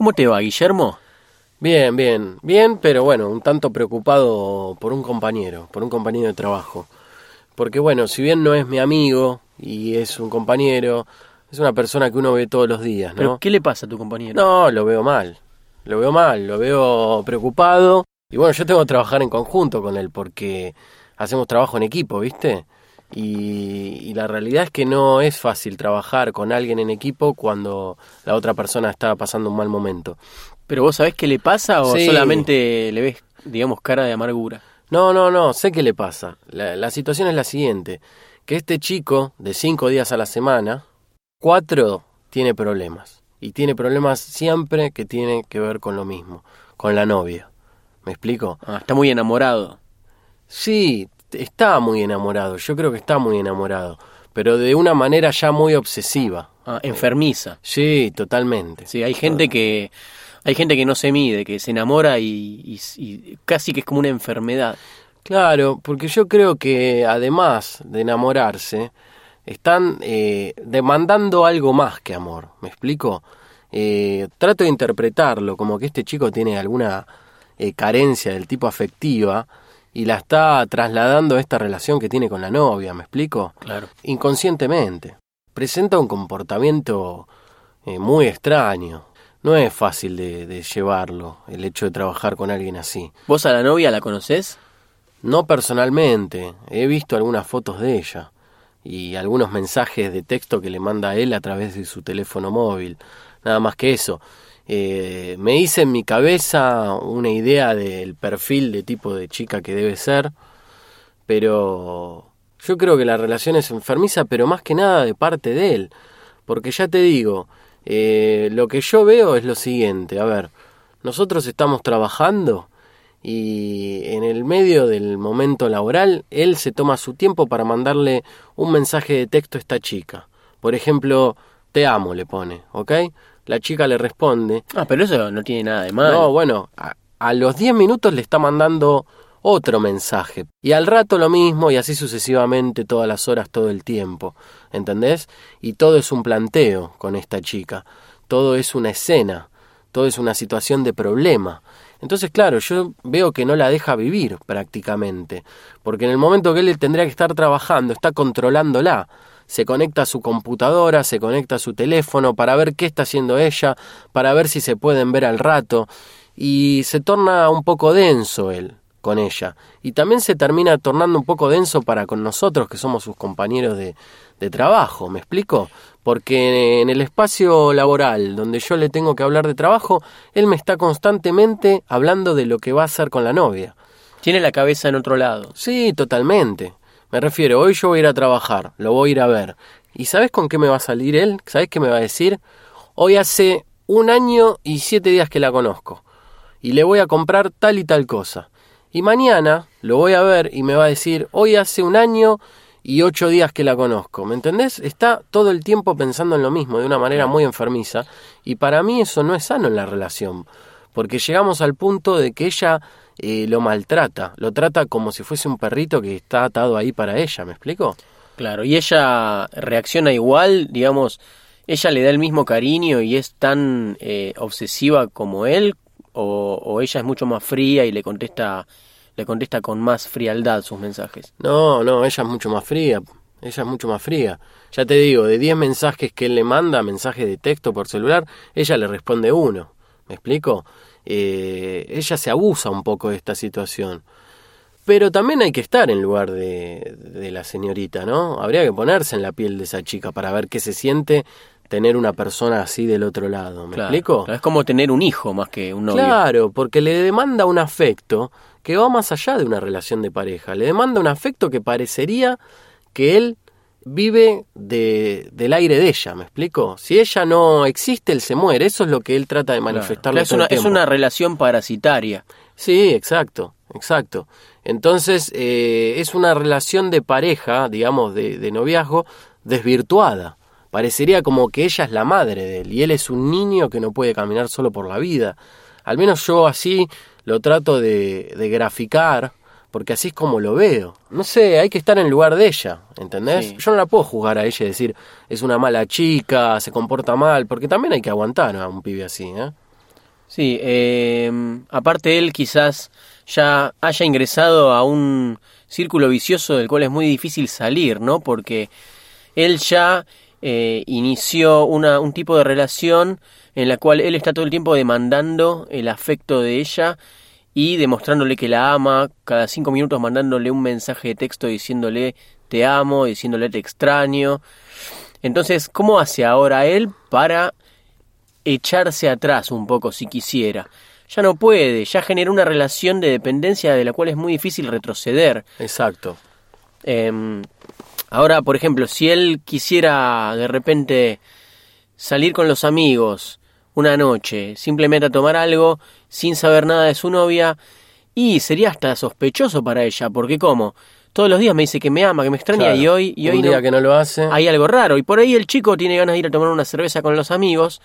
¿Cómo te va, Guillermo? Bien, bien, bien, pero bueno, un tanto preocupado por un compañero, por un compañero de trabajo. Porque bueno, si bien no es mi amigo y es un compañero, es una persona que uno ve todos los días, ¿no? ¿Pero qué le pasa a tu compañero? No, lo veo mal, lo veo mal, lo veo preocupado. Y bueno, yo tengo que trabajar en conjunto con él porque hacemos trabajo en equipo, ¿viste? Y, y, la realidad es que no es fácil trabajar con alguien en equipo cuando la otra persona está pasando un mal momento. ¿Pero vos sabés qué le pasa o Sí. solamente le ves, digamos, cara de amargura? No, no, no, sé qué le pasa. La, la situación es la siguiente, que este chico de cinco días a la semana, cuatro tiene problemas. Y tiene problemas siempre que tienen que ver con lo mismo, con la novia. ¿Me explico? Ah, está muy enamorado. Sí, está muy enamorado, yo creo que está muy enamorado, pero de una manera ya muy obsesiva. Ah, enfermiza. Sí, totalmente. Sí, hay gente que hay gente que no se mide, que se enamora y, y- y casi que es como una enfermedad. Claro, porque yo creo que además de enamorarse, están eh, demandando algo más que amor. ¿Me explico? Eh, trato de interpretarlo como que este chico tiene alguna eh, carencia del tipo afectiva y la está trasladando a esta relación que tiene con la novia. ¿Me explico? Claro. Inconscientemente. Presenta un comportamiento eh, muy extraño. No es fácil de, de llevarlo el hecho de trabajar con alguien así. ¿Vos a la novia la conocés? No personalmente, he visto algunas fotos de ella y algunos mensajes de texto que le manda a él a través de su teléfono móvil. Nada más que eso. Eh, me hice en mi cabeza una idea del perfil de tipo de chica que debe ser, pero yo creo que la relación es enfermiza, pero más que nada de parte de él. Porque ya te digo, eh, lo que yo veo es lo siguiente, a ver, nosotros estamos trabajando y en el medio del momento laboral, él se toma su tiempo para mandarle un mensaje de texto a esta chica. Por ejemplo, te amo, le pone, ¿ok? La chica le responde. Ah, pero eso no tiene nada de malo. No, bueno, a, a los 10 minutos le está mandando otro mensaje. Y al rato lo mismo y así sucesivamente todas las horas, todo el tiempo. ¿Entendés? Y todo es un planteo con esta chica. Todo es una escena. Todo es una situación de problema. Entonces, claro, yo veo que no la deja vivir prácticamente, porque en el momento que él tendría que estar trabajando, está controlándola. Se conecta a su computadora, se conecta a su teléfono para ver qué está haciendo ella, para ver si se pueden ver al rato, y se torna un poco denso él con ella. Y también se termina tornando un poco denso para con nosotros, que somos sus compañeros de, de trabajo, ¿me explico? Porque en el espacio laboral donde yo le tengo que hablar de trabajo, él me está constantemente hablando de lo que va a hacer con la novia. Tiene la cabeza en otro lado. Sí, totalmente. Me refiero, hoy yo voy a ir a trabajar, lo voy a ir a ver. ¿Y sabes con qué me va a salir él? ¿Sabes qué me va a decir? Hoy hace un año y siete días que la conozco. Y le voy a comprar tal y tal cosa. Y mañana lo voy a ver y me va a decir, hoy hace un año y ocho días que la conozco. ¿Me entendés? Está todo el tiempo pensando en lo mismo, de una manera muy enfermiza. Y para mí eso no es sano en la relación. Porque llegamos al punto de que ella eh, lo maltrata, lo trata como si fuese un perrito que está atado ahí para ella, ¿me explico? Claro, y ella reacciona igual, digamos, ella le da el mismo cariño y es tan eh, obsesiva como él, o, o ella es mucho más fría y le contesta, le contesta con más frialdad sus mensajes. No, no, ella es mucho más fría, ella es mucho más fría. Ya te digo, de 10 mensajes que él le manda, mensajes de texto por celular, ella le responde uno, ¿me explico? Eh, ella se abusa un poco de esta situación. Pero también hay que estar en lugar de, de la señorita, ¿no? Habría que ponerse en la piel de esa chica para ver qué se siente tener una persona así del otro lado. ¿Me Claro, explico? es como tener un hijo más que un novio. Claro, porque le demanda un afecto que va más allá de una relación de pareja. Le demanda un afecto que parecería que él vive de, del aire de ella, ¿me explico? Si ella no existe, él se muere. Eso es lo que él trata de Claro. manifestarle es, todo el una, es una relación parasitaria. Sí, exacto, exacto. Entonces, eh, es una relación de pareja, digamos, de, de noviazgo, desvirtuada. Parecería como que ella es la madre de él y él es un niño que no puede caminar solo por la vida. Al menos yo así lo trato de, de graficar, porque así es como lo veo. No sé, hay que estar en el lugar de ella, ¿entendés? Sí. Yo no la puedo juzgar a ella y decir, es una mala chica, se comporta mal, porque también hay que aguantar a un pibe así, ¿eh? Sí, eh, aparte él quizás ya haya ingresado a un círculo vicioso del cual es muy difícil salir, ¿no? Porque él ya eh, inició una, un tipo de relación en la cual él está todo el tiempo demandando el afecto de ella y demostrándole que la ama, cada cinco minutos mandándole un mensaje de texto diciéndole te amo, diciéndole te extraño. Entonces, ¿cómo hace ahora él para echarse atrás un poco si quisiera? Ya no puede, ya genera una relación de dependencia de la cual es muy difícil retroceder. Exacto. Em, ahora, por ejemplo, si él quisiera de repente salir con los amigos una noche, simplemente a tomar algo, sin saber nada de su novia, y sería hasta sospechoso para ella, porque como todos los días me dice que me ama, que me extraña, Claro. y hoy, y hoy Un día no- que no lo hace. hay algo raro. Y por ahí el chico tiene ganas de ir a tomar una cerveza con los amigos,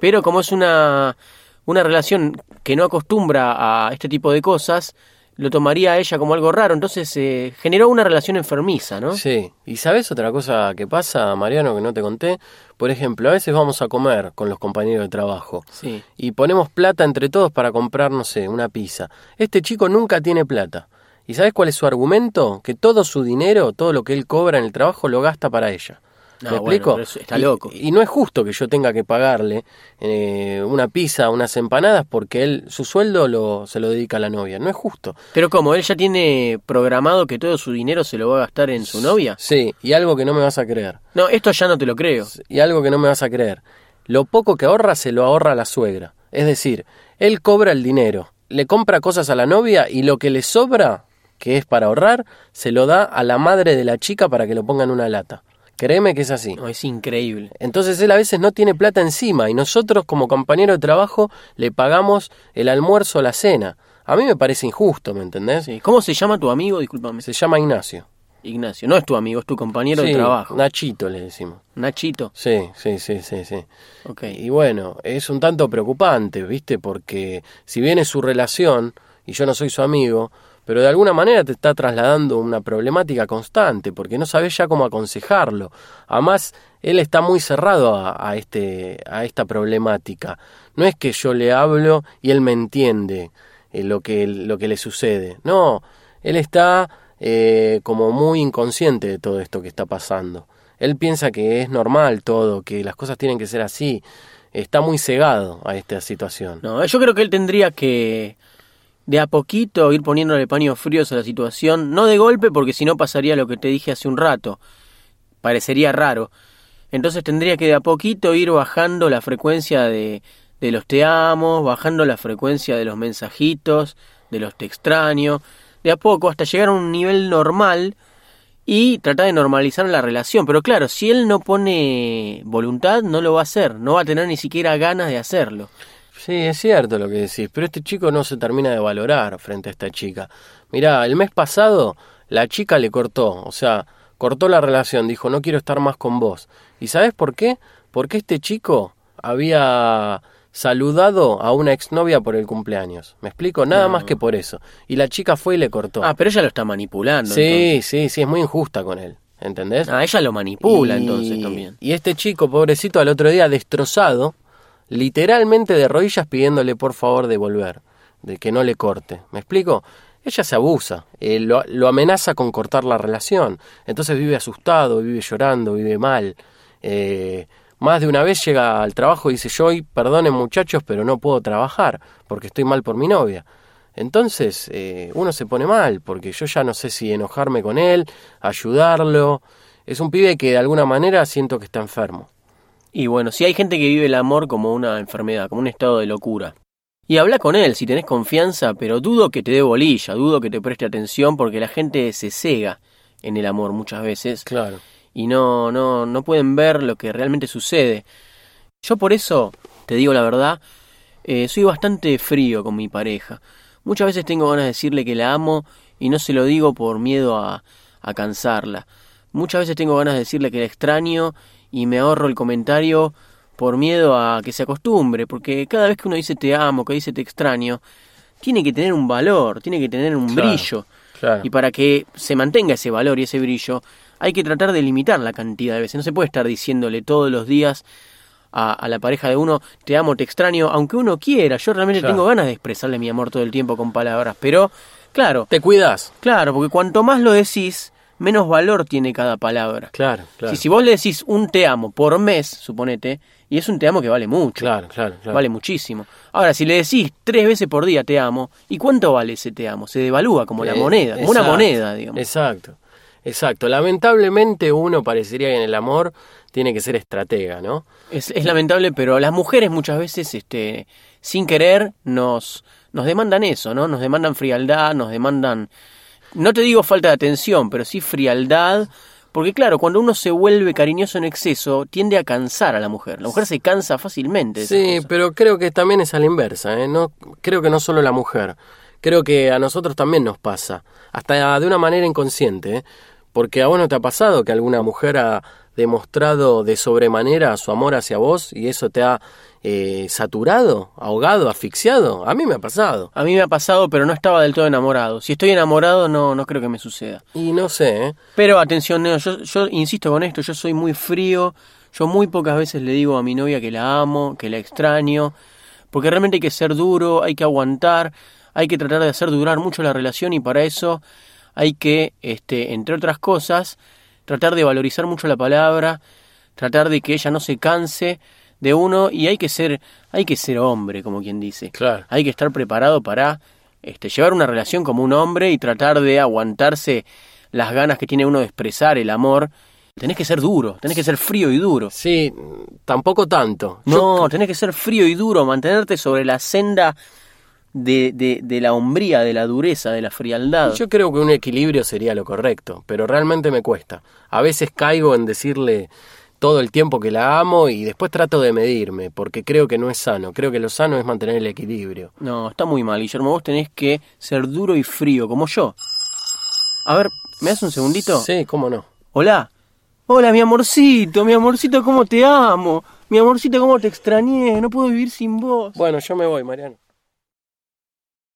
pero como es una, una relación que no acostumbra a este tipo de cosas, lo tomaría a ella como algo raro. Entonces se generó una relación enfermiza, ¿no? Sí, y sabes otra cosa que pasa, Mariano, que no te conté. Por ejemplo, a veces vamos a comer con los compañeros de trabajo Sí. y ponemos plata entre todos para comprar, no sé, una pizza. Este chico nunca tiene plata. ¿Y sabes cuál es su argumento? Que todo su dinero, todo lo que él cobra en el trabajo, lo gasta para ella. ¿Me No, bueno, explico? pero está Y- loco. Y, no es justo que yo tenga que pagarle eh, una pizza, unas empanadas, porque él su sueldo lo, se lo dedica a la novia. No es justo. Pero como él ya tiene programado que todo su dinero se lo va a gastar en su novia. Sí, y algo que no me vas a creer. No, esto ya no te lo creo. y algo que no me vas a creer. Lo poco que ahorra se lo ahorra la suegra. Es decir, él cobra el dinero, le compra cosas a la novia y lo que le sobra, que es para ahorrar, se lo da a la madre de la chica para que lo ponga en una lata. Créeme que es así. No, es increíble. Entonces él a veces no tiene plata encima y nosotros como compañero de trabajo le pagamos el almuerzo o la cena. A mí me parece injusto, ¿me entendés? Sí. ¿Cómo se llama tu amigo? Discúlpame. Se llama Ignacio. Ignacio. No es tu amigo, es tu compañero de trabajo. Nachito le decimos. Nachito. Sí, sí, sí, sí, sí. Ok. Y bueno, es un tanto preocupante, ¿viste? Porque si bien es su relación y yo no soy su amigo, pero de alguna manera te está trasladando una problemática constante, porque no sabes ya cómo aconsejarlo. Además, él está muy cerrado a, a este, a esta problemática. No es que yo le hablo y él me entiende eh, lo, que, lo que le sucede. No, él está eh, como muy inconsciente de todo esto que está pasando. Él piensa que es normal todo, que las cosas tienen que ser así. Está muy cegado a esta situación. No, yo creo que él tendría que de a poquito ir poniéndole paños fríos a la situación, no de golpe porque si no pasaría lo que te dije hace un rato, parecería raro. Entonces tendría que de a poquito ir bajando la frecuencia de, de los te amo, bajando la frecuencia de los mensajitos, de los te extraño, de a poco hasta llegar a un nivel normal y tratar de normalizar la relación. Pero claro, si él no pone voluntad, no lo va a hacer, no va a tener ni siquiera ganas de hacerlo. Sí, es cierto lo que decís, pero este chico no se termina de valorar frente a esta chica. Mirá, el mes pasado la chica le cortó, o sea, cortó la relación, dijo, no quiero estar más con vos. ¿Y sabes por qué? Porque este chico había saludado a una exnovia por el cumpleaños. ¿Me explico? Nada más que por eso. Y la chica fue y le cortó. Ah, pero ella lo está manipulando. sí, sí, sí, es muy injusta con él. ¿Entendés? Ah, ella lo manipula Y- entonces también. Y este chico, pobrecito, al otro día destrozado, literalmente de rodillas pidiéndole por favor de volver, de que no le corte. ¿Me explico? Ella se abusa, eh, lo, amenaza con cortar la relación. Entonces vive asustado, vive llorando, vive mal. Eh, más de una vez llega al trabajo y dice, yo hoy, perdonen muchachos, pero no puedo trabajar porque estoy mal por mi novia. Entonces eh, uno se pone mal porque yo ya no sé si enojarme con él, ayudarlo. Es un pibe que de alguna manera siento que está enfermo. Y bueno, si hay gente que vive el amor como una enfermedad, como un estado de locura. Y habla con él si tenés confianza, pero dudo que te dé bolilla, dudo que te preste atención porque la gente se cega en el amor muchas veces Claro. y no, no, no pueden ver lo que realmente sucede. Yo por eso, te digo la verdad, eh, soy bastante frío con mi pareja. Muchas veces tengo ganas de decirle que la amo y no se lo digo por miedo a, a cansarla. Muchas veces tengo ganas de decirle que la extraño y me ahorro el comentario por miedo a que se acostumbre, porque cada vez que uno dice te amo, que dice te extraño, tiene que tener un valor, tiene que tener un Claro. brillo. Claro. Y para que se mantenga ese valor y ese brillo, hay que tratar de limitar la cantidad de veces. No se puede estar diciéndole todos los días, a, a la pareja de uno, te amo, te extraño, aunque uno quiera. Yo realmente Claro. tengo ganas de expresarle mi amor todo el tiempo con palabras, pero claro, Te cuidas. claro, porque cuanto más lo decís, menos valor tiene cada palabra. Claro, claro. Si, si vos le decís un te amo por mes, suponete, y es un te amo que vale mucho. Claro, claro, claro. Vale muchísimo. Ahora, si le decís tres veces por día te amo, ¿y cuánto vale ese te amo? Se devalúa como la Eh, moneda, como una moneda, digamos. Exacto, exacto. Lamentablemente uno parecería que en el amor tiene que ser estratega, ¿no? Es, es lamentable, pero las mujeres muchas veces, este, sin querer, nos, nos demandan eso, ¿no? Nos demandan frialdad, nos demandan, no te digo falta de atención, pero sí frialdad, porque claro, cuando uno se vuelve cariñoso en exceso, tiende a cansar a la mujer. La mujer se cansa fácilmente. de Sí, pero creo que también es a la inversa, ¿eh? No, creo que no solo la mujer, creo que a nosotros también nos pasa, hasta de una manera inconsciente, ¿eh? Porque a vos no te ha pasado que alguna mujer ha demostrado de sobremanera su amor hacia vos y eso te ha eh, saturado, ahogado, asfixiado. A mí me ha pasado. A mí me ha pasado, pero no estaba del todo enamorado. Si estoy enamorado, no, no creo que me suceda. Y no sé, ¿eh? Pero atención, Neo, yo, yo insisto con esto, yo soy muy frío, yo muy pocas veces le digo a mi novia que la amo, que la extraño, porque realmente hay que ser duro, hay que aguantar, hay que tratar de hacer durar mucho la relación y para eso hay que, este, entre otras cosas, tratar de valorizar mucho la palabra, tratar de que ella no se canse de uno y hay que ser, hay que ser hombre, como quien dice. Claro. Hay que estar preparado para este, llevar una relación como un hombre y tratar de aguantarse las ganas que tiene uno de expresar el amor. Tenés que ser duro, tenés que ser frío y duro. Sí, tampoco tanto. Yo No, tenés que ser frío y duro, mantenerte sobre la senda de, de, de la hombría, de la dureza, de la frialdad. Yo creo que un equilibrio sería lo correcto, pero realmente me cuesta. A veces caigo en decirle todo el tiempo que la amo y después trato de medirme, porque creo que no es sano. Creo que lo sano es mantener el equilibrio. No, está muy mal, Guillermo. Vos tenés que ser duro y frío, como yo. A ver, ¿me das un segundito? Sí, cómo no. Hola. Hola, mi amorcito, mi amorcito, cómo te amo. Mi amorcito, cómo te extrañé. No puedo vivir sin vos. Bueno, yo me voy, Mariano.